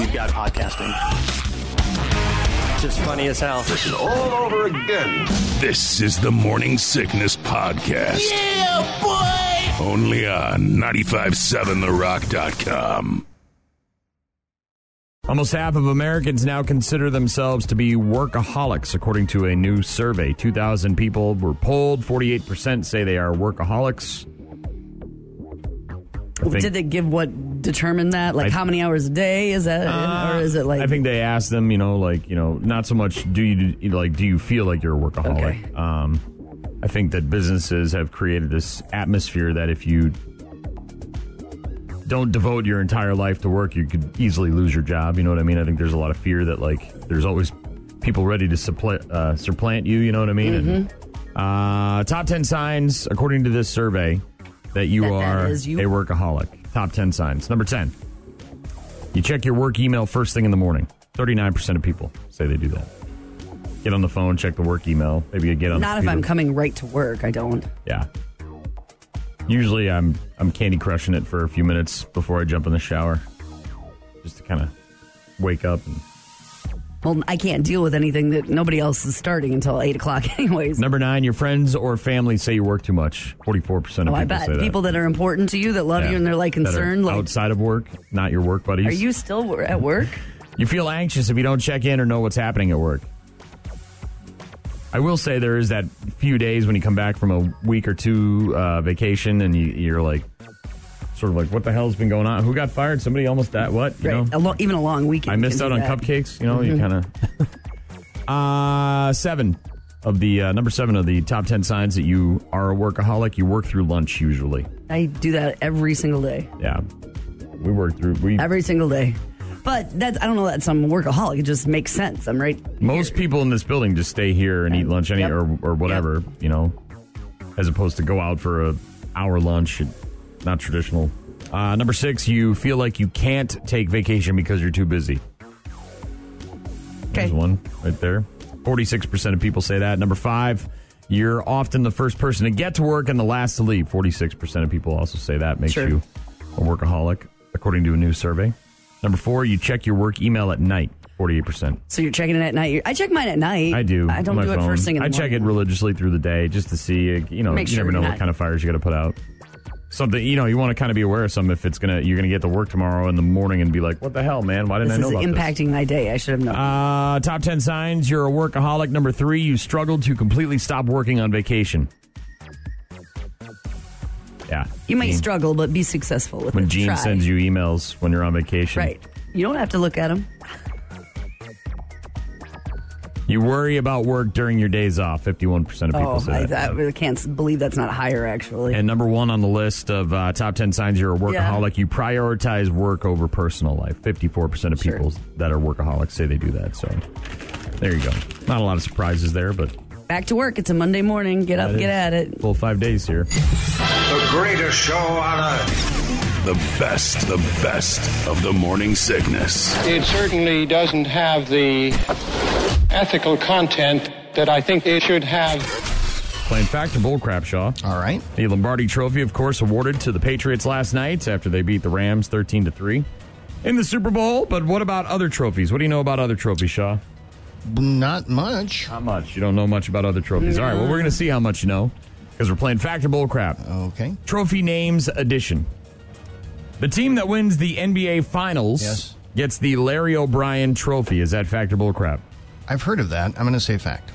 we've got podcasting. Just funny as hell. This is all over again. This is the Morning Sickness Podcast. Yeah, boy! Only on 957therock.com. Almost half of Americans now consider themselves to be workaholics, according to a new survey. 2,000 people were polled. 48% say they are workaholics. Think- Did they give what determined that? Like I- how many hours a day is that, Uh, or is it like? I think they asked them, you know, like you know, not so much do you like do you feel like you're a workaholic. Okay. Um, I think that businesses have created this atmosphere that if you don't devote your entire life to work, you could easily lose your job. You know what I mean? I think there's a lot of fear that like there's always people ready to supplant, uh, supplant you. You know what I mean? Mm-hmm. uh, top ten signs according to this survey that you That- that are is you. a workaholic. Top ten signs. Number ten. You check your work email first thing in the morning. 39% of people say they do that. Get on the phone, check the work email. Maybe you get on not if I'm coming right to work. I don't. Yeah. Usually I'm I'm candy crushing it for a few minutes before I jump in the shower. Just to kind of wake up and Well, I can't deal with anything that nobody else is starting until eight o'clock, anyways. Number nine, your friends or family say you work too much. Forty-four percent of oh, people I bet say that. people that are important to you that love Yeah. you and they're like That are concerned. Like, outside of work, not your work buddies. are you still wor- at work? You feel anxious if you don't check in or know what's happening at work. I will say there is that few days when you come back from a week or two uh, vacation and you, you're like, sort of like, what the hell's been going on? Who got fired? Somebody almost that what? You right. know? A lo- even a long weekend. I missed out on that. cupcakes. You know, you Mm-hmm. kind of. uh, seven of the uh, number seven of the top ten signs that you are a workaholic. You work through lunch usually. I do that every single day. Yeah, we work through. We Every single day. But that's I don't know that I'm a workaholic. It just makes sense. I'm right. Most people in this building just stay here and eat lunch any Yep. or, or whatever, you know, as opposed to go out for a hour lunch. Not traditional. Uh, number six, you feel like you can't take vacation because you're too busy. There's one right there. 46% of people say that. Number five, you're often the first person to get to work and the last to leave. 46% of people also say that makes Sure. you a workaholic, according to a new survey. Number four, you check your work email at night. 48%. So you're checking it at night. I check mine at night. I do. I don't do my it first thing in the I check it religiously through the day just to see, you know, Make you sure never know you're what kind of fires you got to put out. Something, you know, you want to kind of be aware of something if it's going to, you're going to get to work tomorrow in the morning and be like, what the hell, man? Why didn't This I know is about this? impacting my day. I should have known. Uh, top 10 signs you're a workaholic. Number three, you struggled to completely stop working on vacation. Yeah. you might Gene- struggle, but be successful with When it. Gene Try. sends you emails when you're on vacation. right. You don't have to look at them. You worry about work during your days off. 51% of people Oh, say I, that. I really can't believe that's not higher. Actually, And number one on the list of uh, top 10 signs you're a workaholic, you prioritize work over personal life. 54% of Sure. people that are workaholics say they do that. So there you go. Not a lot of surprises there, but back to work. It's a Monday morning. Get up, get at it. full five days here. The greatest show on earth. The best, the best of the Morning Sickness. It certainly doesn't have the ethical content that I think it should have. Playing fact or bullcrap, Shaw. All right. The Lombardi Trophy, of course, awarded to the Patriots last night after they beat the Rams 13 to 3 in the Super Bowl. But what about other trophies? What do you know about other trophies, Shaw? Not much. Not much. You don't know much about other trophies. All right, well, we're going to see how much you know because we're playing fact or bullcrap. Okay. Trophy names edition. The team that wins the NBA Finals Yes. gets the Larry O'Brien Trophy. Is that fact or bullcrap? I've heard of that. I'm going to say fact.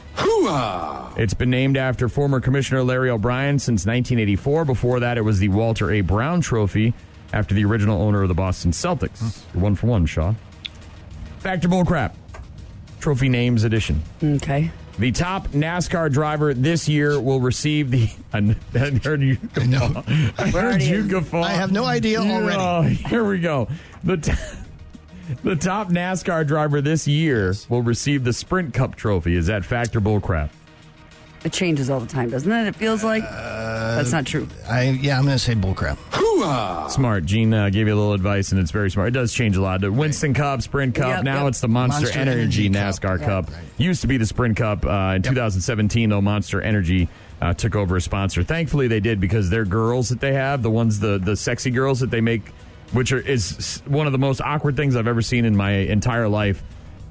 It's been named after former Commissioner Larry O'Brien since 1984. Before that, it was the Walter A. Brown Trophy after the original owner of the Boston Celtics. You're one for one, Shaw. Fact or bullcrap? Trophy names edition. Okay. The top NASCAR driver this year will receive the. I heard you. I know. I heard you guffaw. I have no idea already. Oh, here we go. The t- the top NASCAR driver this year will receive the Sprint Cup trophy. Is that fact or bullcrap? It changes all the time, doesn't it? It feels like Uh, that's not true. I yeah, I'm going to say bullcrap. Smart. Gene uh, gave you a little advice, and it's very smart. It does change a lot. The Winston Cup, Sprint Cup. Yep, now yep. it's the Monster, Monster Energy, Energy NASCAR Yeah, Cup. right. Used to be the Sprint Cup. Uh, in 2017, though, Monster Energy uh, took over as sponsor. Thankfully, they did because their girls that they have, the ones the the sexy girls that they make which are, is one of the most awkward things I've ever seen in my entire life.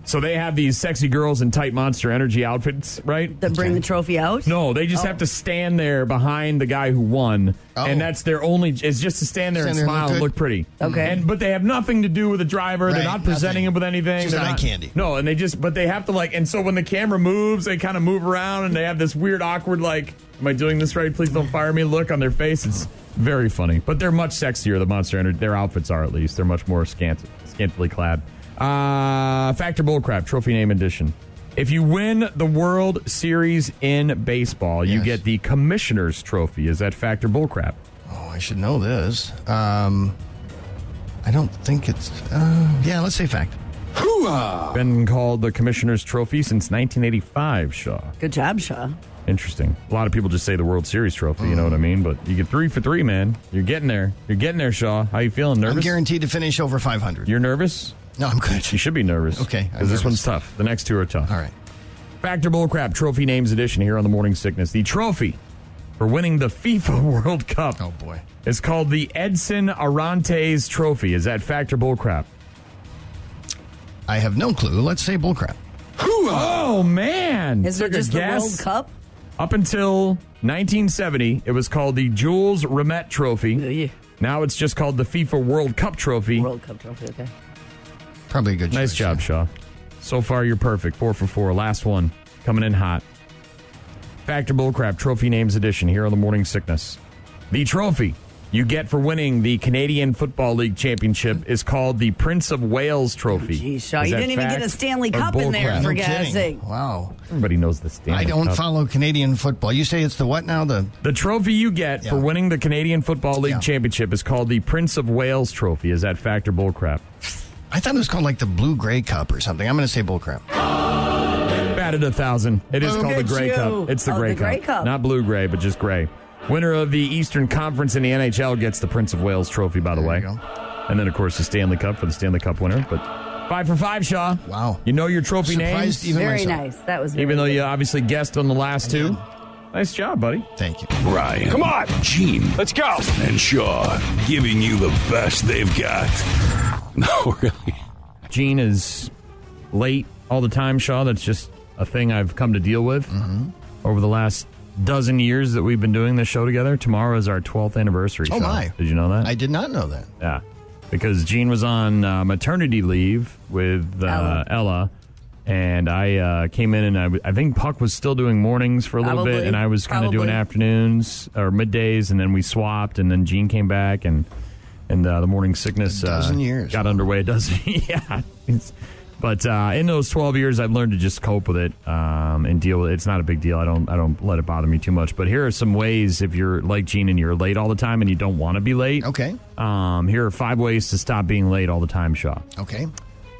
So they have these sexy girls in tight Monster Energy outfits, right? That bring the trophy out? No, they just Oh. have to oh. stand there behind the guy who won, Oh. and that's their only. It's just to stand there Stand and there and smile look and good? look pretty. Okay. and but they have nothing to do with the driver. They're Right, not presenting nothing. him with anything. Just They're eye not- candy. No, and they just but they have to like. And so when the camera moves, they kind of move around, and they have this weird, awkward like, "Am I doing this right? Please don't fire me." Look on their face. It's very funny, but they're much sexier. The Monster Energy, their outfits are at least. They're much more scant, scantily clad. Uh, Factor Bullcrap Trophy Name Edition. If you win the World Series in baseball, you Yes. get the Commissioner's Trophy. Is that Factor Bullcrap? Oh, I should know this. Um, I don't think it's. Uh, yeah, let's say fact. Been called the Commissioner's Trophy since 1985, Shaw. Good job, Shaw. Interesting. A lot of people just say the World Series trophy, you know what I mean? But you get three for three, man. You're getting there. You're getting there, Shaw. How you feeling? Nervous? I'm Nervous? guaranteed to finish over 500. You're nervous? No, I'm good. You should be nervous. Okay, Because this one's tough. The next two are tough. All right. Factor Bullcrap Trophy Names Edition here on the Morning Sickness. The trophy for winning the FIFA World Cup Oh boy. It's called the Edson Arantes Trophy. Is that Factor Bullcrap? I have no clue. Let's say bullcrap. Oh, man. Is it Took a just the guess. World Cup? Up until 1970, it was called the Jules Rimet Trophy. Yeah. Now it's just called the FIFA World Cup Trophy. World Cup trophy, okay. Probably a good Nice choice, job, yeah. Shaw. So far, you're perfect. Four for four. Last one coming in hot. Factor Bullcrap Trophy Names Edition here on the Morning Sickness. The trophy you get for winning the Canadian Football League Championship is called the Prince of Wales Trophy. Geez, Shaw, Is you that didn't even get a Stanley or Cup in there, bullcrap? for No God's kidding. sake. Wow. Everybody knows the Stanley I don't Cup. follow Canadian football. You say it's the what now? The The trophy you get for Yeah. winning the Canadian Football League Yeah. Championship is called the Prince of Wales Trophy. Is that Factor Bullcrap? I thought it was called like the Blue Gray Cup or something. I'm going to say bullcrap. Batted a thousand. It is Boom. called the at Gray you. Cup. It's the Oh, Gray the Cup. Grey Cup. Not blue gray, but just gray. Winner of the Eastern Conference in the NHL gets the Prince of Wales trophy, by the way. you go. And then, of course, the Stanley Cup for the Stanley Cup winner. But five for five, Shaw. Wow. You know your trophy Surprised names, even Very myself. nice. That was very even though good. you obviously guessed on the last two. Nice job, buddy. Thank you. Ryan. Come on. Gene. Let's go. And Shaw giving you the best they've got. No, really. Gene is late all the time, Shaw. That's just a thing I've come to deal with Mm-hmm. over the last dozen years that we've been doing this show together. Tomorrow is our 12th anniversary. Oh, Shaw. my. Did you know that? I did not know that. Yeah, because Gene was on uh, maternity leave with uh, Ella. Ella. and I uh, came in and I, w- I think Puck was still doing mornings for a little bit, and I was kind of doing Probably. afternoons or middays, and then we swapped, and then Gene came back, and and uh, the morning sickness A dozen uh, years. got underway. A dozen, yeah. It's- but uh, in those twelve years, I've learned to just cope with it um, and deal with it. It's not a big deal. I don't I don't let it bother me too much. But here are some ways if you're like Gene and you're late all the time and you don't want to be late. Okay. Um, here are five ways to stop being late all the time, Shaw. Okay.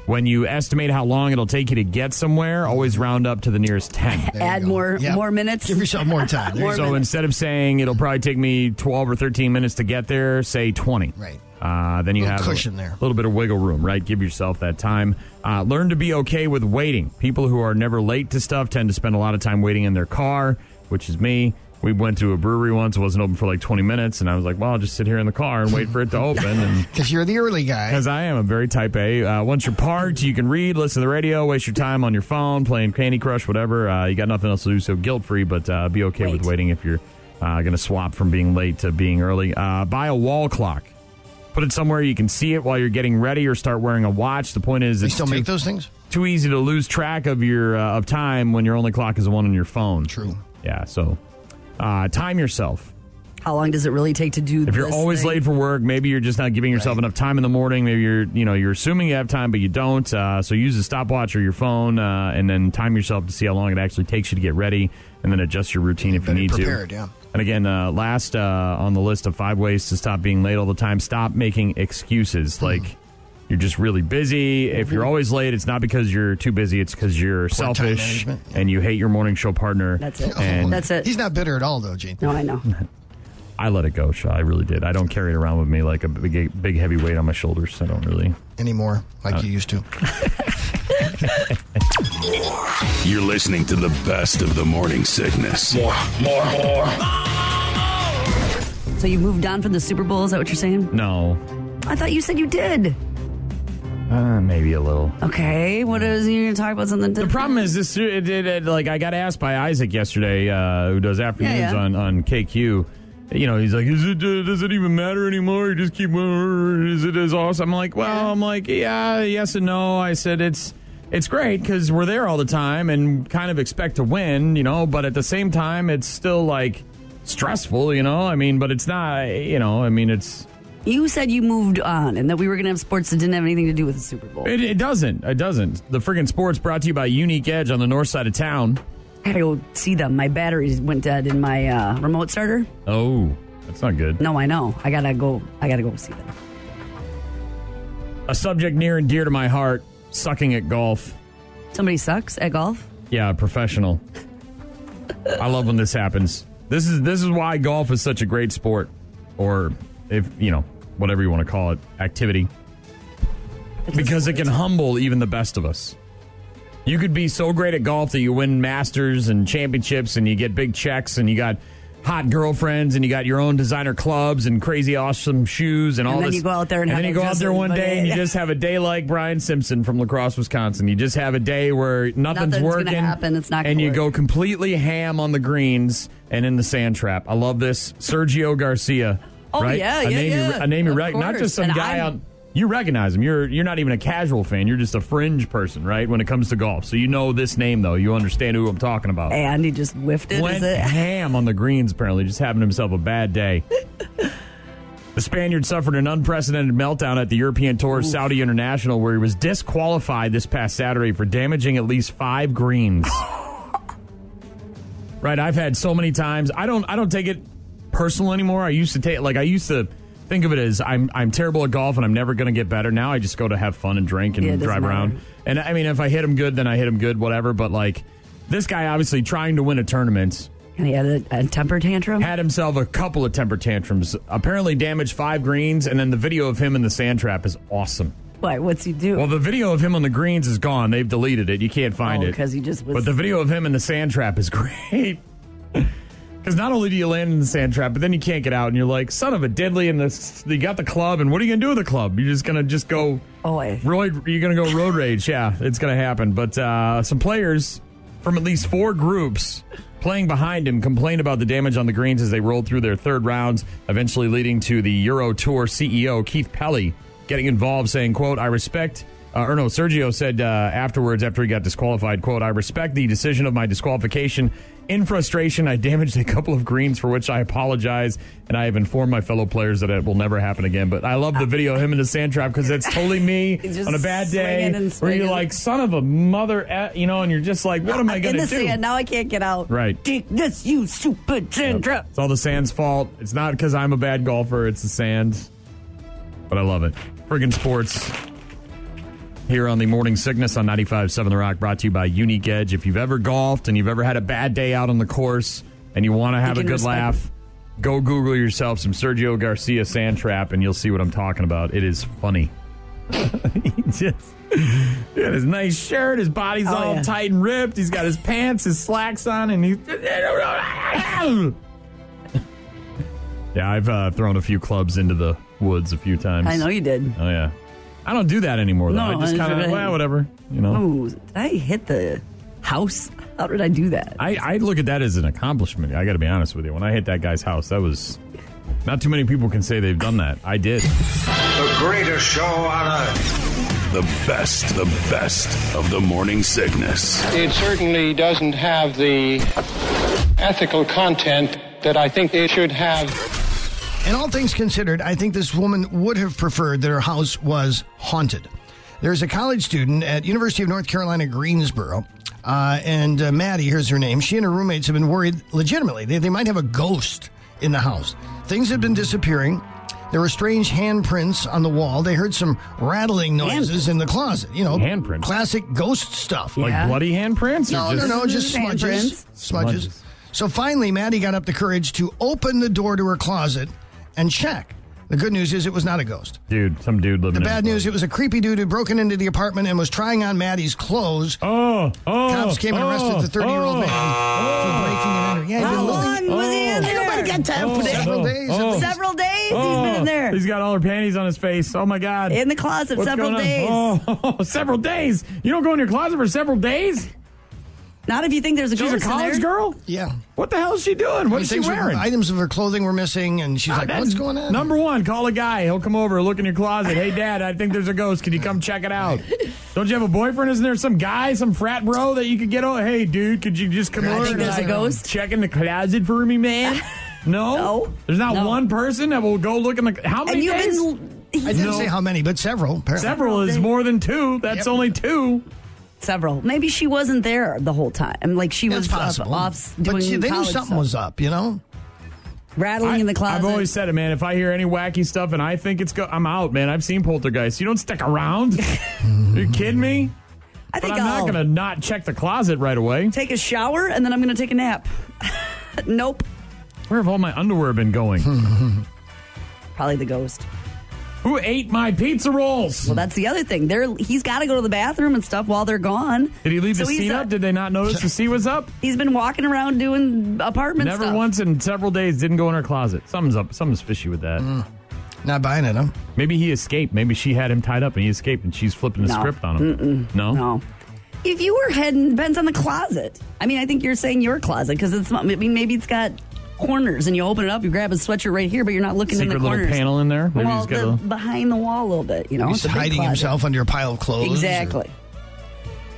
When you estimate how long it'll take you to get somewhere, always round up to the nearest 10. Add go. more Yeah. more minutes. Give yourself more time. More go. so instead of saying it'll probably take me 12 or 13 minutes to get there, say 20. Right. Uh, then you Little have cushion a there. little bit of wiggle room, right? Give yourself that time. Uh, learn to be okay with waiting. People who are never late to stuff tend to spend a lot of time waiting in their car, which is me. We went to a brewery once; it wasn't open for like 20 minutes, and I was like, "Well, I'll just sit here in the car and wait for it to open." Because you're the early guy. Because I am a very type A. Uh, once you're parked, you can read, listen to the radio, waste your time on your phone, playing Candy Crush, whatever. Uh, you got nothing else to do, so guilt free, but uh, be okay with waiting if you're uh, going to swap from being late to being early. Uh, buy a wall clock. Put it somewhere you can see it while you're getting ready, or start wearing a watch. The point is, They it's still too, make those things? too easy to lose track of your uh, of time when your only clock is the one on your phone. True. Yeah. So uh, time yourself. How long does it really take to do If you're this always thing? late for work, maybe you're just not giving yourself Right. enough time in the morning. Maybe you're, you know, you're assuming you have time, but you don't. Uh, so use a stopwatch or your phone, uh, and then time yourself to see how long it actually takes you to get ready, and then adjust your routine if you need prepared, to. yeah. And again, uh, last uh, on the list of five ways to stop being late all the time: stop making excuses. Hmm. Like you're just really busy. If you're always late, it's not because you're too busy. It's because you're time selfish management, yeah. and you hate your morning show partner. That's it. And That's it. He's not bitter at all, though, Gene. No, I know. I let it go, Shaw. I really did. I don't carry it around with me like a big, big heavy weight on my shoulders. I don't really. Anymore, Uh, like you used to. You're listening to the best of the morning sickness. More, more, more. So you moved on from the Super Bowl? Is that what you're saying? No, I thought you said you did. Uh, maybe a little. Okay, what is you going to talk about something? The problem is this. It, it, it- like I got asked by Isaac yesterday, uh, who does afternoons Yeah, yeah. on on KQ. You know, he's like, "Is it? Uh, does it even matter anymore? You just keep. Uh, is it as awesome?" I'm like, "Well, I'm like, yeah, yes and no." I said it's it's great because we're there all the time and kind of expect to win, you know. But at the same time, it's still like stressful, you know. I mean, but it's not, you know. I mean, it's You said you moved on and that we were going to have sports that didn't have anything to do with the Super Bowl. it, it doesn't. It doesn't. The friggin' sports brought to you by Unique Edge on the north side of town. I gotta go see them. My batteries went dead in my uh, remote starter. Oh, that's not good. No, I know. I gotta go. I gotta go see them. A subject near and dear to my heart: sucking at golf. Somebody sucks at golf. Yeah, professional. I love when this happens. This is this is why golf is such a great sport, or if you know whatever you want to call it, activity. Because it can humble even the best of us. You could be so great at golf that you win masters and championships, and you get big checks, and you got hot girlfriends, and you got your own designer clubs and crazy awesome shoes, and, all then this. you go out there and have then you go out there one day and you just have a day like Brian Simpson from La Crosse, Wisconsin. You just have a day where nothing's, Nothing's working, happen. It's not and you work. go completely ham on the greens and in the sand trap. I love this, Sergio Garcia. Oh, right? yeah, a name yeah. You, a name you Of rec- not just some And guy I'm- on. You recognize him. You're you're not even a casual fan. You're just a fringe person, right? When it comes to golf, so you know this name though. You understand who I'm talking about. And he just whiffed it. Went Is it? ham on the greens, apparently, just having himself a bad day. the Spaniard suffered an unprecedented meltdown at the European Tour Saudi International, where he was disqualified this past Saturday for damaging at least five greens. right, I've had so many times. I don't. I don't take it personal anymore. I used to take like I used to think of it as I'm I'm terrible at golf and I'm never going to get better. Now I just go to have fun and drink and Yeah, it doesn't drive around. matter. And I mean, if I hit him good, then I hit him good, whatever. But like this guy, obviously trying to win a tournament, And he had a, a temper tantrum. had himself a couple of temper tantrums. Apparently damaged five greens, and then the video of him in the sand trap is awesome. Why? What's he do? Well, the video of him on the greens is gone. They've deleted it. You can't find Oh, it 'cause he just was- But the video of him in the sand trap is great. Because not only do you land in the sand trap, but then you can't get out, and you're like, "Son of a diddly!" And this, you got the club, and what are you gonna do with the club? You're just gonna just go oh, I, road. You're gonna go road rage. Yeah, it's gonna happen. But uh, some players from at least four groups playing behind him complained about the damage on the greens as they rolled through their third rounds, eventually leading to the Euro Tour CEO Keith Pelley getting involved, saying, "quote I respect." Uh, or no, Sergio said uh, afterwards, after he got disqualified, "quote I respect the decision of my disqualification. In frustration, I damaged a couple of greens for which I apologize, and I have informed my fellow players that it will never happen again." But I love the video of him in the sand trap because it's totally me on a bad day where you're like, "Son of a mother," eh," you know, and you're just like, "What am I going in to do?" sand. Now I can't get out. Right. Take this, you stupid sand trap. It's all the sand's fault. It's not because I'm a bad golfer. It's the sand. But I love it. Friggin' sports. Here on the Morning Sickness on 95.7 The Rock, brought to you by Unique Edge. If you've ever golfed and you've ever had a bad day out on the course and you want to have a good laugh, go Google yourself some Sergio Garcia sand trap and you'll see what I'm talking about. It is funny. he just he got his nice shirt, his body's Oh, all yeah. tight and ripped. He's got his pants, his slacks on, and he's Yeah, I've uh, thrown a few clubs into the woods a few times. I know you did. Oh yeah, I don't do that anymore though. No, I just kind of well, whatever. You know, Oh, did I hit the house? How did I do that? I, I look at that as an accomplishment. I got to be honest with you. When I hit that guy's house, that was not too many people can say they've done that. I did. The greatest show on earth. The best, the best of the morning sickness. It certainly doesn't have the ethical content that I think it should have. And all things considered, I think this woman would have preferred that her house was haunted. There's a college student at University of North Carolina, Greensboro, uh, and uh, Maddie, here's her name. She and her roommates have been worried legitimately. They, they might have a ghost in the house. Things have been disappearing. There were strange handprints on the wall. They heard some rattling noises in the closet. You know, Handprints? classic ghost stuff. Like Yeah. bloody handprints? No, or just, no, no, just Handprints. smudges. Smudges. Smudges. So finally, Maddie got up the courage to open the door to her closet and check. The good news is it was not a ghost. Dude, some dude living. The in bad news, it was a creepy dude who broken into the apartment and was trying on Maddie's clothes. Oh, oh. Cops came and oh, arrested the 30 year old oh, man for breaking and entering. Yeah, he'd How been living long was he in oh. there? Ain't nobody got time for oh, that. Several days. oh. Several days. days he's been in there. Oh, He's got all her panties on his face. Oh my god. In the closet What's several going days. on? Oh, several days. You don't go in your closet for several days? Not if you think there's a She's a ghost in college there. girl? Yeah. What the hell is she doing? What is she Things were- wearing? items of her clothing were missing, and she's like, that's- "What's going on?" Number one, call a guy. He'll come over, look in your closet. Hey, Dad, I think there's a ghost. Can you come check it out? Don't you have a boyfriend? Isn't there some guy, some frat bro that you could get on? Hey, dude, could you just come I over? think and, there's a like, ghost. Check in the closet for me, man. No, No. There's not No. one person that will go look in the. How many And you've days? been I didn't No. say how many, but several. Apparently. Several is more than two. That's Yep. only two. Several. Maybe she wasn't there the whole time. Like she That's was up- possible. off doing but she, they knew college something stuff. was up. You know. rattling in the closet. I've always said it, man. If I hear any wacky stuff and I think it's go, I'm out, man. I've seen poltergeists. You don't stick around. Are you kidding me? I But think I'm not I'll going to not check the closet right away. take a shower and then I'm going to take a nap. nope. Where have all my underwear been going? Probably the ghost. Who ate my pizza rolls? Well, that's the other thing. There, he's got to go to the bathroom and stuff while they're gone. Did he leave So the he's, seat up? Did they not notice the seat was up? He's been walking around doing apartment Never stuff. once in several days didn't go in her closet. Something's up. Something's fishy with that. Mm. Not buying it, huh? Maybe he escaped. Maybe she had him tied up and he escaped and she's flipping the No. script on him. No? No. If you were heading, depends on the closet. I mean, I think you're saying your closet because it's. I mean, maybe it's got corners and you open it up, you grab a sweatshirt right here, but you're not looking in the the little corners. panel in there. Maybe well, he's got the, a. behind the wall a little bit. You know, He's it's a big hiding closet. himself under a pile of clothes. Exactly.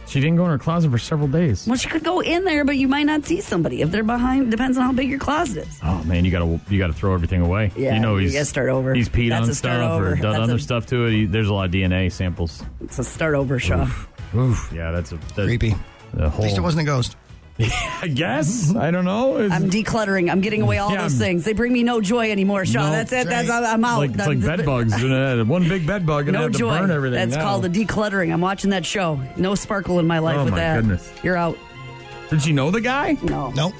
She didn't go in her closet for several days. Well, she could go in there, but you might not see somebody if they're behind. Depends on how big your closet is. Oh man, you gotta you gotta throw everything away. Yeah, you know you gotta start over. He's peed That's on a stuff over. or done That's other a- stuff to it. He, there's a lot of DNA samples. It's a start over, Shaw. Oof, yeah, that's a that's Creepy. The At least it wasn't a ghost. I guess I don't know. It's I'm decluttering. I'm getting away all Yeah, those I'm- things. They bring me no joy anymore, Shaw. No, that's it. that's That's. I'm out. like it's like bed bugs. Uh, One big bed bug and No have to joy. burn everything. That's now. called the decluttering. I'm watching that show. No sparkle in my life Oh, with my that. goodness. You're out. Did she know the guy? No. Nope.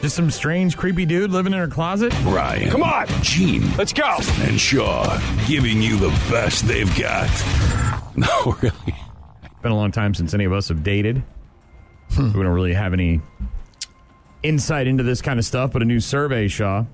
Just some strange, creepy dude living in her closet. Ryan. Come on. Gene. Let's go. And Shaw giving you the best they've got. No, really. Been a long time since any of us have dated. Hmm. We don't really have any insight into this kind of stuff, but a new survey, Shaw,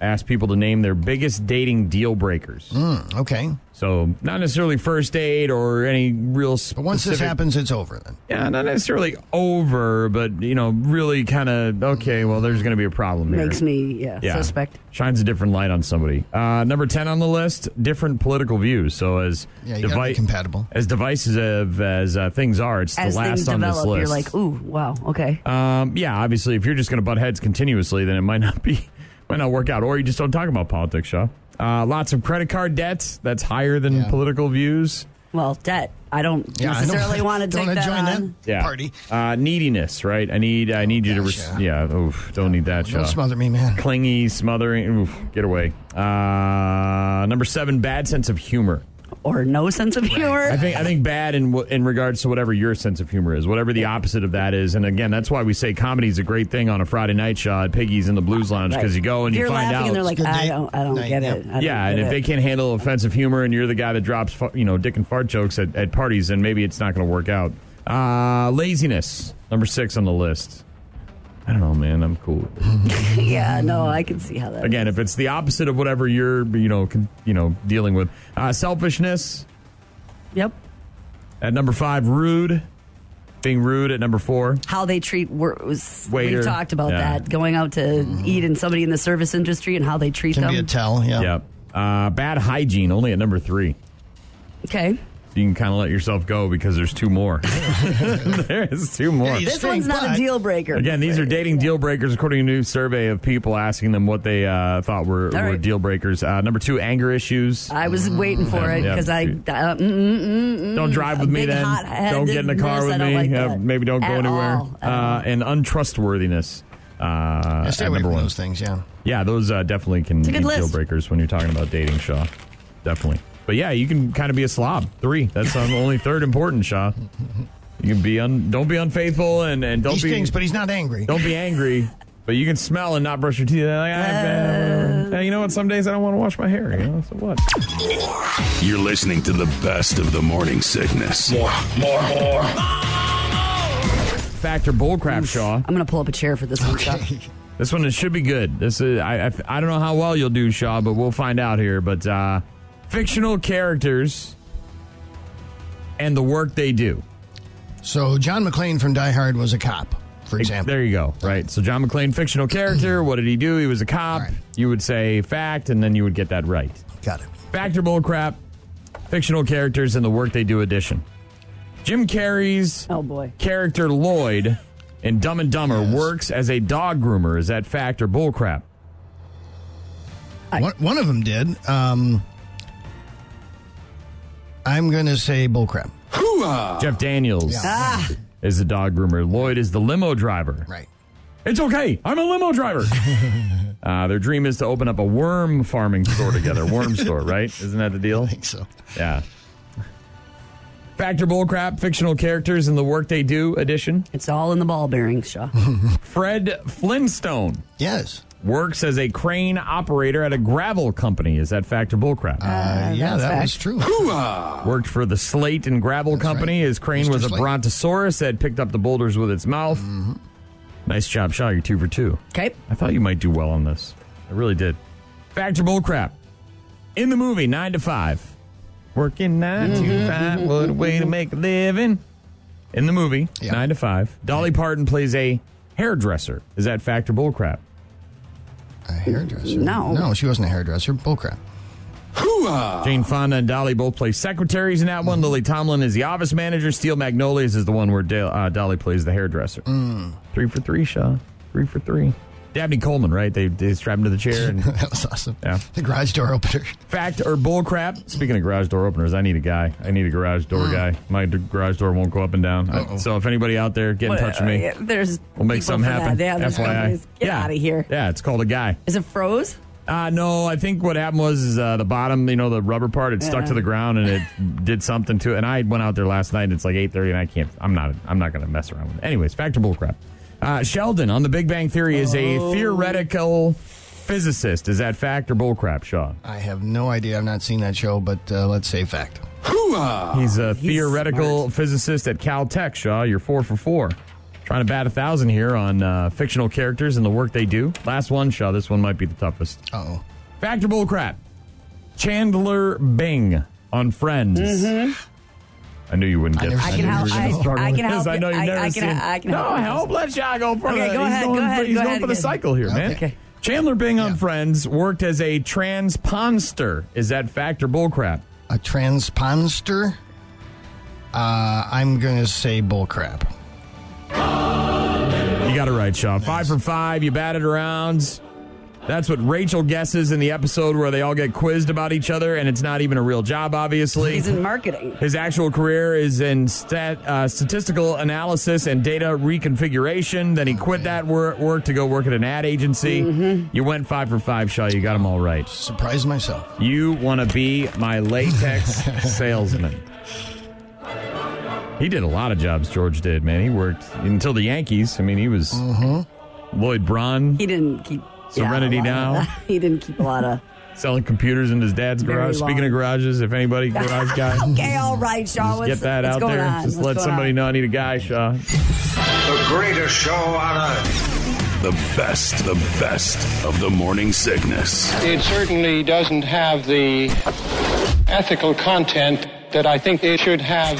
asked people to name their biggest dating deal breakers. Hmm, Okay. So, not necessarily first date or any real Specific, But once this happens, it's over then. Yeah, not necessarily over, but, you know, really kind of, okay, well, there's going to be a problem here. Makes me, yeah, yeah. suspect. Shines a different light on somebody. Uh, number 10 on the list, different political views. So, as, Yeah, you gotta be compatible. as divisive as uh, things are, it's As the things last on this develop, list. you're like, ooh, wow, okay. Um, yeah, obviously, if you're just going to butt heads continuously, then it might not be, might not work out. Or you just don't talk about politics, Shaw. Uh, lots of credit card debts. That's higher than Yeah. political views. well, debt. I don't Yeah, I don't- necessarily want to don't take wanna that join on. that Yeah. party. Uh, neediness, right? I need, I need you to, gosh, res- yeah. yeah. Oof, don't need that, Shaw. Don't smother me, man. Clingy, smothering. Oof, get away. Uh, number seven, bad sense of humor. Or no sense of humor. I think I think bad in in regards to whatever your sense of humor is, whatever the opposite of that is. And again, that's why we say comedy is a great thing on a Friday night show at Piggy's in the Blues Lounge because Right. you go and If you you're find out. and they're like, I don't, I don't night, get yeah. it. I don't yeah, get and if it. they can't handle offensive humor and you're the guy that drops, you know, dick and fart jokes at, at parties, then maybe it's not going to work out. Uh, laziness, number six on the list. I don't know, man. I'm cool. with it. yeah, no, I can see how that. Again, if it's the opposite of whatever you're, you know, con- you know, dealing with, uh, selfishness Yep. at number five, rude, being rude at number four. How they treat wor- was Waiter. we've talked about Yeah. that going out to eat and somebody in the service industry and how they treat Can them. be a tell, yeah. Yep. Uh, bad hygiene, only at number three. okay, You can kind of let yourself go because there's two more. there's two more. Yeah, this stink, one's not a deal breaker. Again, these are dating deal breakers according to a new survey of people asking them what they uh, thought were, All were right. deal breakers. Uh, number two, anger issues. I was waiting for it Yeah. because I uh, mm, mm, mm, mm, Don't drive with me then. Don't get in the car with me. like Uh, maybe don't go anywhere. Uh, and untrustworthiness. Uh, Yeah, stay away number from one. those things, yeah. Yeah, those uh, definitely can be deal breakers when you're talking about dating, Shaw. Definitely. But yeah, you can kind of be a slob. Three. That's um, only third important, Shaw. You can be un- don't be unfaithful and, and don't he be stinks, but he's not angry. don't be angry. But you can smell and not brush your teeth. Like, man, well, you know what? Some days I don't want to wash my hair. You know, so what? You're listening to the best of the morning sickness. More, more, more. Factor bullcrap, Shaw. I'm going to pull up a chair for this one. Chuck. This one should be good. This is I, I I don't know how well you'll do, Shaw, but we'll find out here. But uh, fictional characters and the work they do. So John McClane from Die Hard was a cop, for example. There you go. Right. So John McClane, fictional character. what did he do? He was a cop. All right. You would say fact, and then you would get that right. Got it. Fact or bull crap? Fictional characters and the work they do edition. Jim Carrey's Oh boy. character Lloyd in Dumb and Dumber works as a dog groomer. Is that fact or bull crap? One, one of them did. Um, I'm going to say bullcrap. Jeff Daniels Ah, is the dog groomer. Lloyd is the limo driver. Right. It's okay. I'm a limo driver. uh, their dream is to open up a worm farming store together. Worm store, right? Isn't that the deal? I think so. Yeah. Factor bullcrap, fictional characters and the work they do edition. it's all in the ball bearings, Shaw. Fred Flintstone Yes. Works as a crane operator at a gravel company. Is that factor bullcrap? Uh, uh, yeah, that's that fact. was true. Worked for the Slate and Gravel Company. right. His crane Mr. was a Slate. brontosaurus that picked up the boulders with its mouth. Mm-hmm. Nice job, Shaw. You're two for two. Okay. I thought you might do well on this. I really did. Factor bullcrap. In the movie, 9 to 5. Working 9 to mm-hmm. 5. What a way to make a living. In the movie, Yeah. 9 to 5. Dolly Parton plays a hairdresser. Is that factor bullcrap? A hairdresser? No. No, she wasn't a hairdresser. Bullcrap. Jane Fonda and Dolly both play secretaries in that one. Lily Tomlin is the office manager. Steel Magnolias is the one where Dale, uh, Dolly plays the hairdresser. Three for three, Shaw. Three for three. Dabney Coleman, right? They, they strap him to the chair. And That was awesome. Yeah. The garage door opener. fact or bull crap? Speaking of garage door openers, I need a guy. I need a garage door guy. My d- garage door won't go up and down. I- so if anybody out there, get in touch with me. Uh, There's We'll make people something for that. happen. Yeah, there's FYI. companies. Get yeah. out of here. Yeah, it's called a guy. Is it froze? Uh, no, I think what happened was is, uh, the bottom, you know, the rubber part, it stuck Yeah. to the ground and it did something to it. And I went out there last night. and It's like eight thirty, and I can't. I'm not. I'm not going to mess around with it. Anyways, back to bullcrap. Uh, Sheldon on The Big Bang Theory is a Oh. theoretical physicist. Is that fact or bullcrap, Shaw? I have no idea. I've not seen that show, but uh, let's say fact. He's a theoretical physicist at Caltech, Shaw. You're four for four. Trying to bat a thousand here on uh, fictional characters and the work they do. Last one, Shaw. This one might be the toughest. Uh oh. Fact or bullcrap? Chandler Bing on Friends. I knew you wouldn't I get never this. seen knew it. you were I- gonna I- I can help I know you. you've never I seen can- it. I can No, help you. help. Let Shaw go for Okay, the, go he's ahead, going go for, ahead, he's go going for the cycle here, man. Okay. Chandler Bing on Yeah. Friends worked as a transponster. Is that fact or bullcrap? A transponster? Uh, I'm going to say bullcrap. You got it right, Shaw. Five for five. You batted around. That's what Rachel guesses in the episode where they all get quizzed about each other, and it's not even a real job, obviously. He's in marketing. His actual career is in stat, uh, statistical analysis and data reconfiguration. Then he quit that wor- work to go work at an ad agency. You went five for five, Shaw. You got them all right. Surprised myself. You want to be my latex salesman. He did a lot of jobs, George did, man. He worked until the Yankees. I mean, he was Lloyd Braun He didn't keep Serenity yeah, a lot of now. He didn't keep a lot of. selling computers in his dad's Very garage. Speaking of garages, if anybody garage guy, Okay, all right, Shaw. just get that out there. On? Just What's let somebody on? know I need a guy, Shaw. The greatest show on earth. The best, the best of the morning sickness. It certainly doesn't have the ethical content that I think it should have.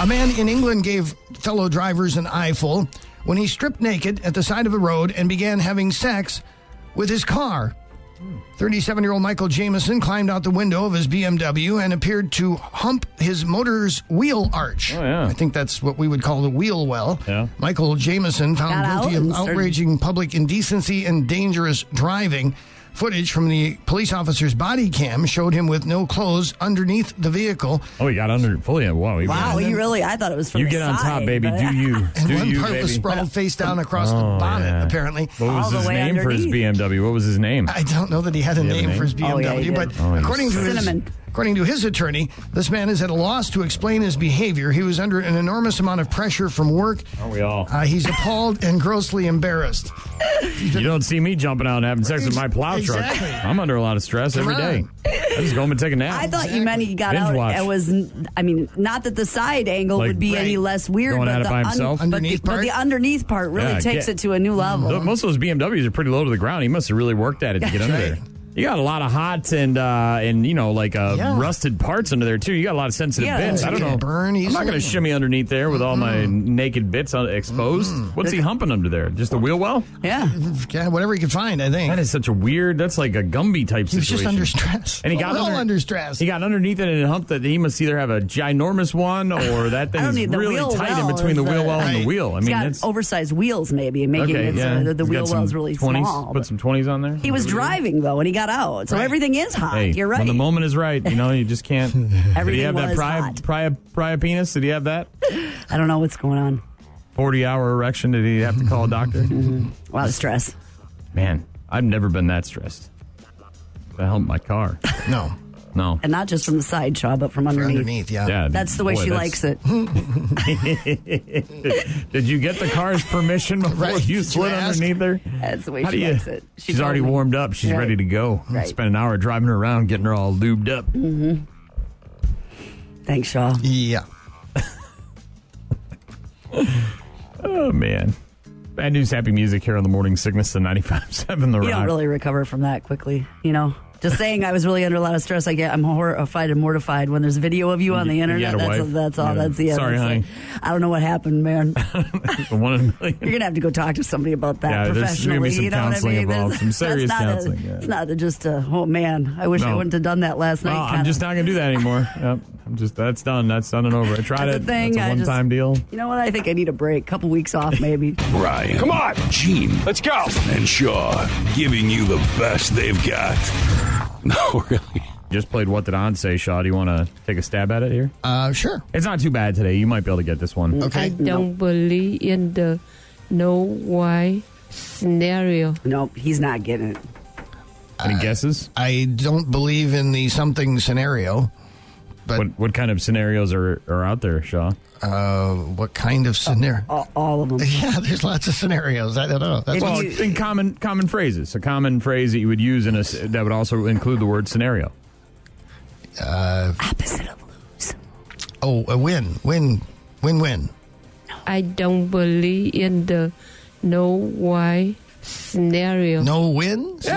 A man in England gave fellow drivers an eyeful when he stripped naked at the side of the road and began having sex with his car. 37 year old Michael Jameson climbed out the window of his BMW and appeared to hump his motor's wheel arch. Oh, yeah. I think that's what we would call the wheel well. Yeah. Michael Jameson found Got out guilty of and started- outraging public indecency and dangerous driving. Footage from the police officer's body cam showed him with no clothes underneath the vehicle. Oh, he got under fully. Wow, he Wow, went- you really? I thought it was from You the get on side, top, baby. but- Do you? And Do one you, part was sprawled face down across Oh, the bonnet, yeah. apparently. What was All his way name for his. BMW? What was his name? I don't know that he had a Did he have a name, name? for his Oh, yeah, BMW, but. Oh, according to his Cinnamon. According to his attorney, this man is at a loss to explain his behavior. He was under an enormous amount of pressure from work. Aren't we all? Uh, he's appalled and grossly embarrassed. You don't see me jumping out and having sex with my plow Exactly. truck. I'm under a lot of stress Come every day. on. I just go home and take a nap. I thought you meant he got Binge out. watch. It was, I mean, not that the side angle Like, would be right. any less weird, Going but at it the by himself? but, Underneath the, but part? the underneath part really Yeah, takes get- it to a new level. Most of those BMWs are pretty low to the ground. He must have really worked at it to get under there. You got a lot of hot and uh, and you know like uh, Yeah. rusted parts under there too. You got a lot of sensitive Yeah. bits. I don't know. can burn I'm not going to shimmy underneath there with all my naked bits exposed. What's he humping under there? Just a wheel well? yeah. Yeah, whatever he could find, I think. That is such a weird. That's like a Gumby type he was just under stress. And he got We're under, under stress. He got underneath it and it humped that he must either have a ginormous one or that thing don't thing's need the really tight in between the is wheel the- well and the wheel. I He's mean, got that's oversized wheels, maybe, making okay. it so Yeah, the, the wheel well's really 20s, small. Put some twenties on there. He was driving though, and he got out, so Right. everything is hot. Hey, You're right. When the moment is right, you know, you just can't. Did he Everything have that was pry, hot. pry, pry penis? Did he have that? I don't know what's going on. 40 hour erection? Did he have to call a doctor? Mm-hmm. A lot of stress. Man, I've never been that stressed. I helped my car. no, No. And not just from the side, Shaw, but from underneath. underneath, yeah. Yeah, That's the way boy, she that's- likes it. Did you get the car's permission before Right. you Did you slid ask? underneath her? That's the way How she you- likes it. She she's told already me. warmed up. She's Right. ready to go. Right. Spent an hour driving her around, getting her all lubed up. Mm-hmm. Thanks, Shaw. Yeah. Oh, man. Bad news, happy music here on the morning sickness, the 95.7 The You Rock. don't really recover from that quickly, you know. Just saying, I was really under a lot of stress. I get, I'm horrified and mortified when there's a video of you on the You- you internet. had a That's, wife? that's all. Yeah. That's the end. Sorry, It's honey. like, I don't know what happened, man. One in a million. You're gonna have to go talk to somebody about that Yeah, there's gonna professionally. be some you know what I counseling mean? involved, some serious that's not counseling, A, yeah. It's not a, just a oh man, I wish I wouldn't have done that last night. Well, I'm just not going to do that anymore. Yep. I'm just that's done. That's done and over. I tried That's it. thing, That's a I just- one-time deal. You know what? I think I need a break. A Couple weeks off, maybe. Ryan. Come on. Gene. Let's go. And Shaw giving you the best they've got. No, really. Just played What Did Anh Say, Shaw. Do you want to take a stab at it here? Uh, sure. It's not too bad today. You might be able to get this one. Okay. I don't believe in the no why scenario. nope, he's not getting it. Any guesses? I don't believe in the something scenario, but What what kind of scenarios are, are out there, Shaw? uh, what kind of scenario? All, all of them. Yeah, there's lots of scenarios. I don't know. That's If what, Well, you- in common common phrases, a common phrase that you would use in a that would also include the word scenario. Opposite of lose. oh, a win, win, win, win. I don't believe in the no why scenario. No wins. See?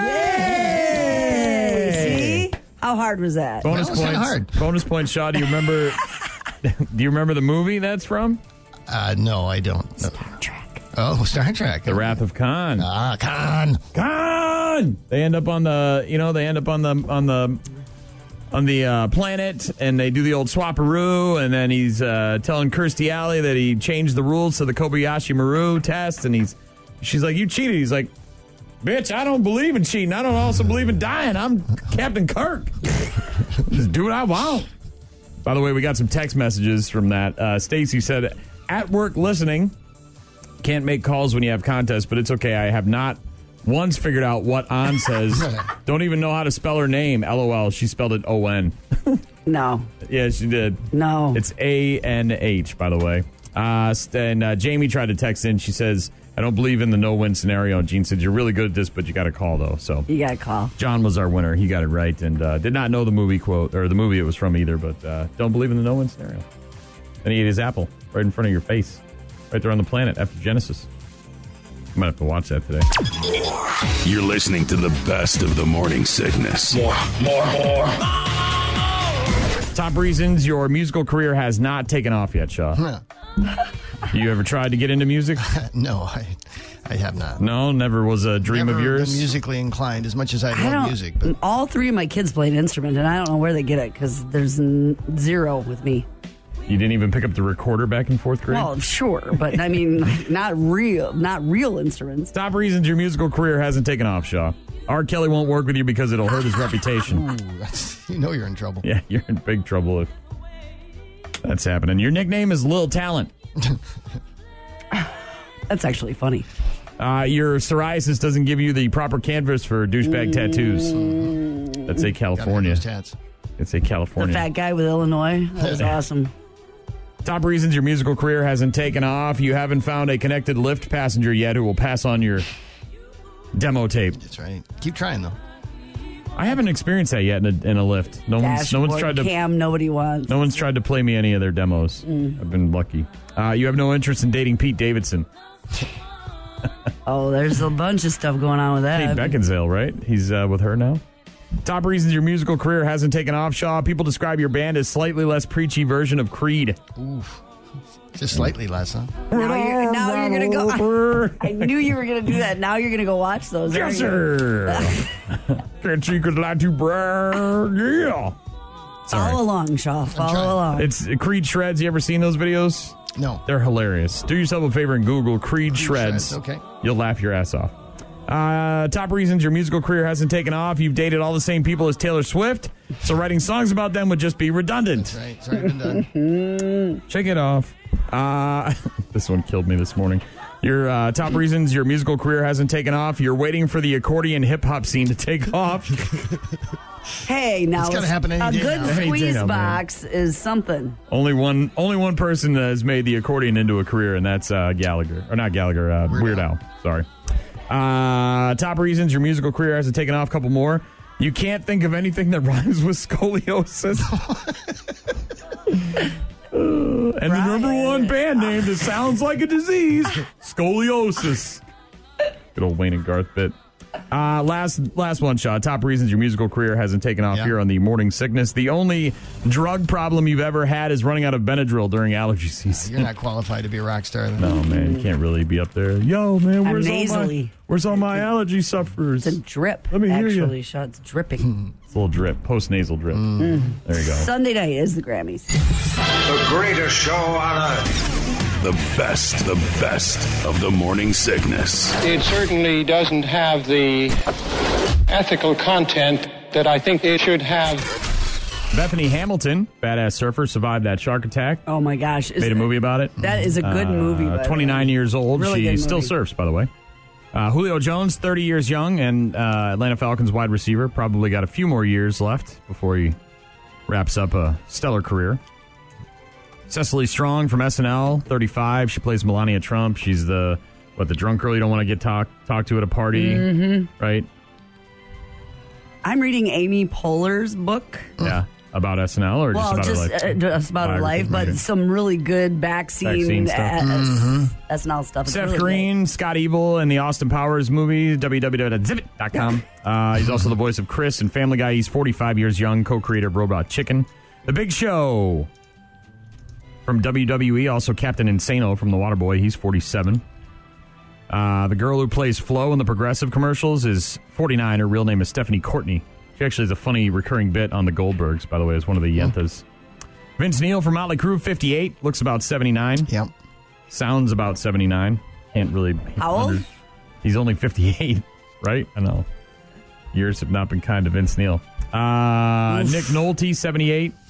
How hard was that? Bonus That was points. hard. Bonus points, Shaw. Do you remember? do you remember the movie that's from? Uh, no, I don't. No. Track. Oh, Star Trek. The Wrath of Khan. Ah, Khan. Khan. They end up on the, you know, they end up on the on the on the uh, planet, and they do the old swaparoo, and then he's uh, telling Kirstie Alley that he changed the rules to the Kobayashi Maru test, and he's she's like, "You cheated." He's like, "Bitch, I don't believe in cheating. I don't also believe in dying. I'm Captain Kirk. Just do what I want." By the way, we got some text messages from that. Uh, Stacy said, "At work listening." can't make calls when you have contests, but it's okay. I have not once figured out what Anh says. Don't even know how to spell her name. LOL. She spelled it O N. No, yeah, she did. no. It's A N H, by the way. Uh, and uh, Jamie tried to text in. She says, I don't believe in the no win scenario. And Gene said, You're really good at this, but you got to call, though. So you got to call. John was our winner. He got it right and uh, did not know the movie quote or the movie it was from either, but uh, don't believe in the no win scenario. And he ate his apple right in front of your face, right there on the planet after Genesis. You might have to watch that today. You're listening to the best of the morning sickness. More, more, more. Top reasons your musical career has not taken off yet, Shaw. you ever tried to get into music? No, I, I have not. No, never was a dream Never of yours. Been musically inclined as much as I I love music, but All three of my kids play an instrument, and I don't know where they get it because there's n- zero with me. You didn't even pick up the recorder back in fourth grade. Well, sure, but I mean, not real, not real instruments. Top reasons your musical career hasn't taken off, Shaw. R. Kelly won't work with you because it'll hurt his reputation. Ooh, that's, you know you're in trouble. Yeah, you're in big trouble if that's happening. Your nickname is Lil Talent. That's actually funny. Uh, your psoriasis doesn't give you the proper canvas for douchebag tattoos. That's a Gotta California. those tats. It's a The California. fat guy with Illinois. That was awesome. Top reasons your musical career hasn't taken off. You haven't found a connected Lyft passenger yet who will pass on your demo tape. That's right. Keep trying though. I haven't experienced that yet in a, in a Lyft. No one's, no one's tried to cam. Nobody wants. no one's tried to play me any of their demos. Mm. I've been lucky. Uh, you have no interest in dating Pete Davidson. Oh, there's a bunch of stuff going on with that. Kate that. Beckinsale, right? He's uh, with her now. Top reasons your musical career hasn't taken off, Shaw. People describe your band as slightly less preachy version of Creed. Just slightly less, huh? Now you're, now you're gonna go. I knew you were gonna do that. Now you're gonna go watch those. Yes, aren't sir. Can't see could lie to brag. Yeah. Sorry. Follow along, Shaw. Follow along. It's Creed Shreds. You ever seen those videos? No. They're hilarious. Do yourself a favor and Google Creed, Shreds. Shreds, okay. You'll laugh your ass off. Uh, top reasons your musical career hasn't taken off. You've dated all the same people as Taylor Swift, so writing songs about them would just be redundant. That's right. It's already been done. Check it off. Uh, this one killed me this morning. Your uh, top reasons your musical career hasn't taken off. You're waiting for the accordion hip hop scene to take off. hey, now It's gotta happen any a day good now. Any day squeeze now, man. box is something. only one, only one person has made the accordion into a career, and that's uh, Gallagher, or not Gallagher, uh, Weird, Weird Al. Sorry. Uh, top reasons your musical career hasn't taken off. A couple more. You can't think of anything that rhymes with scoliosis. And the number one band name that sounds like a disease, scoliosis. Good old Wayne and Garth bit. Uh, last last one shot. Top reasons your musical career hasn't taken off Yeah. here on the morning sickness. The only drug problem you've ever had is running out of Benadryl during allergy season. You're not qualified to be a rock star. Then. No man, you can't really be up there. Yo man, I'm where's all my where's all my allergy sufferers? It's a drip. Let me hear ya. actually, Shaw. It's dripping. It's a little drip, post nasal drip. Mm. There you go. Sunday night is the Grammys. The greatest show on earth. The best, the best of the morning sickness. It certainly doesn't have the ethical content that I think it should have. Bethany Hamilton, badass surfer, survived that shark attack. Oh my gosh! Is Made a movie about it. That is a good Uh, movie. by the 29 way. years old. Really she good still movie. surfs, by the way. Uh, Julio Jones, 30 years young, and uh, Atlanta Falcons wide receiver. Probably got a few more years left before he wraps up a stellar career. Cecily Strong from SNL, 35. She plays Melania Trump. She's the what the drunk girl you don't want to get talk talk to at a party, Mm-hmm. right? I'm reading Amy Poehler's book. Yeah, about SNL or well, just about just, her life. uh, just about her life, but Okay. some really good back scene, Back scene stuff. uh, SNL stuff. It's Seth really Green, Scott Evil in the Austin Powers movie, www.zipit.com. Uh, he's also the voice of Chris in Family Guy. He's 45 years young, co creator of Robot Chicken. The Big Show from WWE, also Captain Insano from The Waterboy. He's 47. Uh, the girl who plays Flo in the Progressive commercials is 49. Her real name is Stephanie Courtney. She actually has a funny recurring bit on the Goldbergs, by the way, as one of the Yentas. Vince Neil from Motley Crue, 58, looks about 79 Yep. sounds about 79. Can't really. How old? He's only 58, right? I know. Years have not been kind to Vince Neil. Uh, Nick Nolte, 78.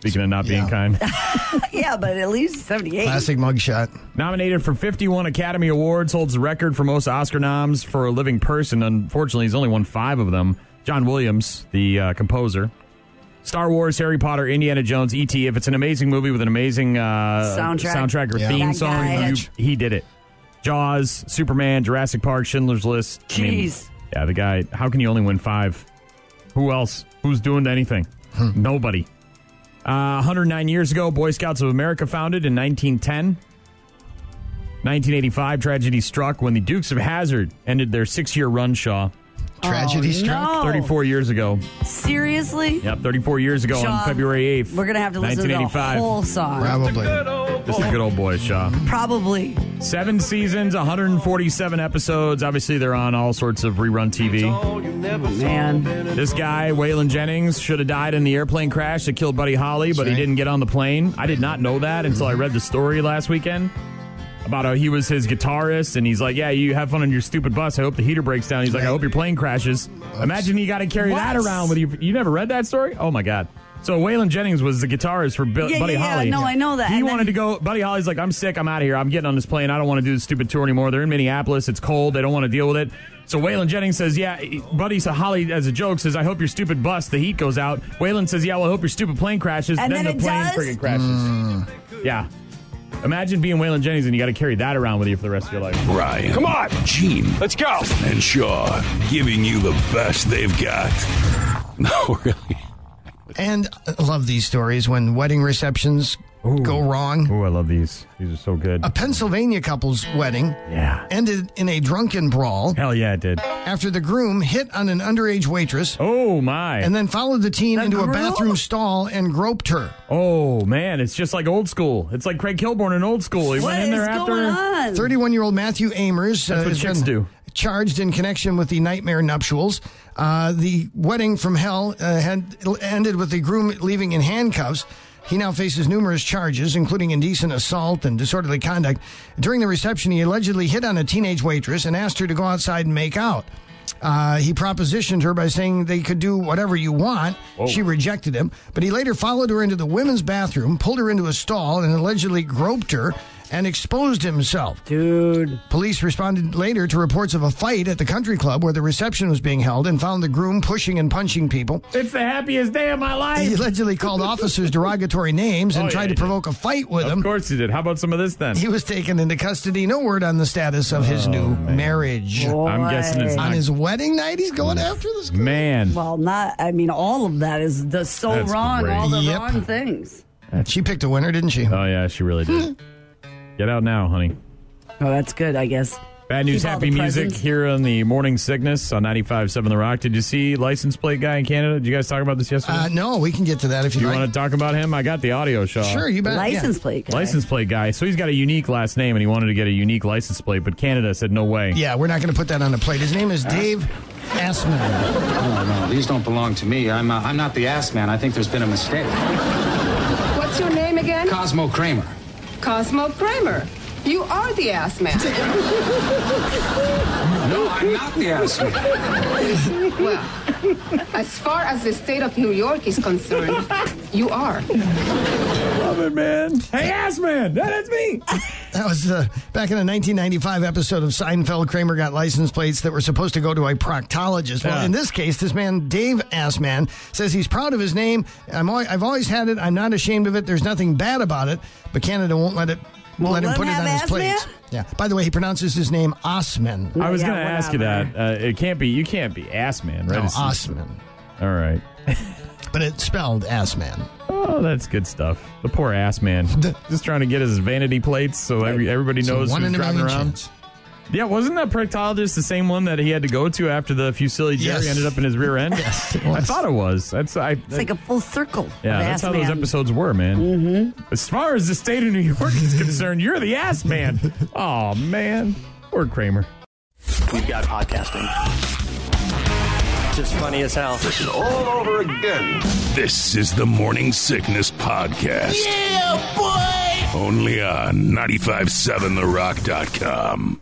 Speaking of not being Yeah. kind. yeah, but at least 78. Classic mugshot. Nominated for 51 Academy Awards, holds the record for most Oscar noms for a living person. Unfortunately, he's only won five of them. John Williams, the uh, composer. Star Wars, Harry Potter, Indiana Jones, E.T. If it's an amazing movie with an amazing uh, Soundtrack. soundtrack or Yeah. theme That song, you, he did it. Jaws, Superman, Jurassic Park, Schindler's List. I mean, Jeez. yeah, the guy. How can you only win five? Who else? Who's doing anything? Nobody. Uh, 109 years ago, Boy Scouts of America founded in 1910. 1985, tragedy struck when the Dukes of Hazzard ended their six-year run. Shaw, Tragedy Oh, struck. no. 34 years ago. Seriously? Yep, 34 years ago Shaw, on February 8th. We're going to have to listen to the 1985. whole song. Probably. Just a good old boy, Shaw. Probably. Seven seasons, 147 episodes. Obviously, they're on all sorts of rerun TV. Oh, Man. This guy, Waylon Jennings, should have died in the airplane crash that killed Buddy Holly, but he didn't get on the plane. I did not know that until I read the story last weekend about how he was his guitarist, and he's like, "Yeah, you have fun on your stupid bus. I hope the heater breaks down." He's like, "I hope your plane crashes." Imagine you got to carry that around with you. You never read that story? Oh my god! So Waylon Jennings was the guitarist for Bill, Yeah, Buddy yeah, yeah. Holly. No, I know that. He And wanted then- to go. Buddy Holly's like, "I'm sick. I'm out of here. I'm getting on this plane. I don't want to do the stupid tour anymore. They're in Minneapolis. It's cold. They don't want to deal with it." So Waylon Jennings says, "Yeah, buddy." So Holly, as a joke, says, "I hope your stupid bus, the heat goes out." Waylon says, "Yeah, well, I hope your stupid plane crashes." And then, then the plane does? friggin' crashes. Mm. Yeah. Imagine being Waylon Jennings and you got to carry that around with you for the rest of your life. Ryan. Come on. Gene. Let's go. And Shaw giving you the best they've got. No, really. And I love these stories when wedding receptions go wrong. Oh, I love these. These are so good. A Pennsylvania couple's wedding yeah. ended in a drunken brawl Hell yeah, it did. after the groom hit on an underage waitress Oh my. and then followed the teen The into a bathroom stall and groped her. oh man, it's just like old school. It's like Craig Kilborn in old school. He What went in there after. going on? 31 year old Matthew Amers That's what chicks do. charged in connection with the nightmare nuptials. Uh, the wedding from hell uh, had ended with the groom leaving in handcuffs. He now faces numerous charges, including indecent assault and disorderly conduct. During the reception, he allegedly hit on a teenage waitress and asked her to go outside and make out. Uh, he propositioned her by saying they could do whatever you want. She rejected him, but he later followed her into the women's bathroom, pulled her into a stall, and allegedly groped her and exposed himself. Dude. Police responded later to reports of a fight at the country club where the reception was being held and found the groom pushing and punching people. It's the happiest day of my life. He allegedly called officers derogatory names and Oh, tried he to did. provoke a fight with Of them. Of course he did. How about some of this then? He was taken into custody. No word on the status of his oh, new marriage. I'm guessing it's Boy. On his wedding night, he's going mm. after this girl. Man, Well, not. I mean, all of that is the so That's wrong. great. All the Yep. wrong things. She picked a winner, didn't she? oh yeah, she really did. Get out now, honey. Oh, that's good. I guess. Bad news, Keep all happy the music presents. here on the Morning Sickness on 95.7 The Rock. Did you see license plate guy in Canada? Did you guys talk about this yesterday? Uh, no, we can get to that if you, you like. want to talk about him? I got the audio show. Sure, you bet. License yeah. plate. guy. License plate guy. So he's got a unique last name and he wanted to get a unique license plate, but Canada said no way. Yeah, we're not going to put that on the plate. His name is Dave Assman. No, no, these don't belong to me. I'm, uh, I'm not the ass man. I think there's been a mistake. What's your name again? Cosmo Kramer. Cosmo Kramer. You are the ass man. No, I'm not the ass man. well, as far as the state of New York is concerned, you are. Love it, man. Hey, ass man. That's me. That was uh, back in a 1995 episode of Seinfeld. Kramer got license plates that were supposed to go to a proctologist. Well, Yeah. in this case, this man, Dave Assman, says he's proud of his name. I'm al- I've always had it. I'm not ashamed of it. There's nothing bad about it. But Canada won't let it. Won't let him put it on his plates. Assman? Yeah. By the way, he pronounces his name Osman. I was Yeah, going to ask you that. Uh, it can't be, you can't be ass man, right? No, It's- Osman. All right. But it's spelled Assman. Oh, that's good stuff. The poor ass man. Just trying to get his vanity plates so every, everybody So knows one who's in a driving million around. chance. Yeah, wasn't that proctologist the same one that he had to go to after the Fusilli Jerry Yes. ended up in his rear end? Yes, it I was. thought it was. That's I. It's like a full circle. yeah, of that's ass how those man. episodes were, man. Mm-hmm. As far as the state of New York is concerned, you're the ass man. Oh man, poor Kramer. We've got podcasting. Just funny as hell. Listen all over again. This is the Morning Sickness Podcast. Yeah, boy! Only on 957therock.com.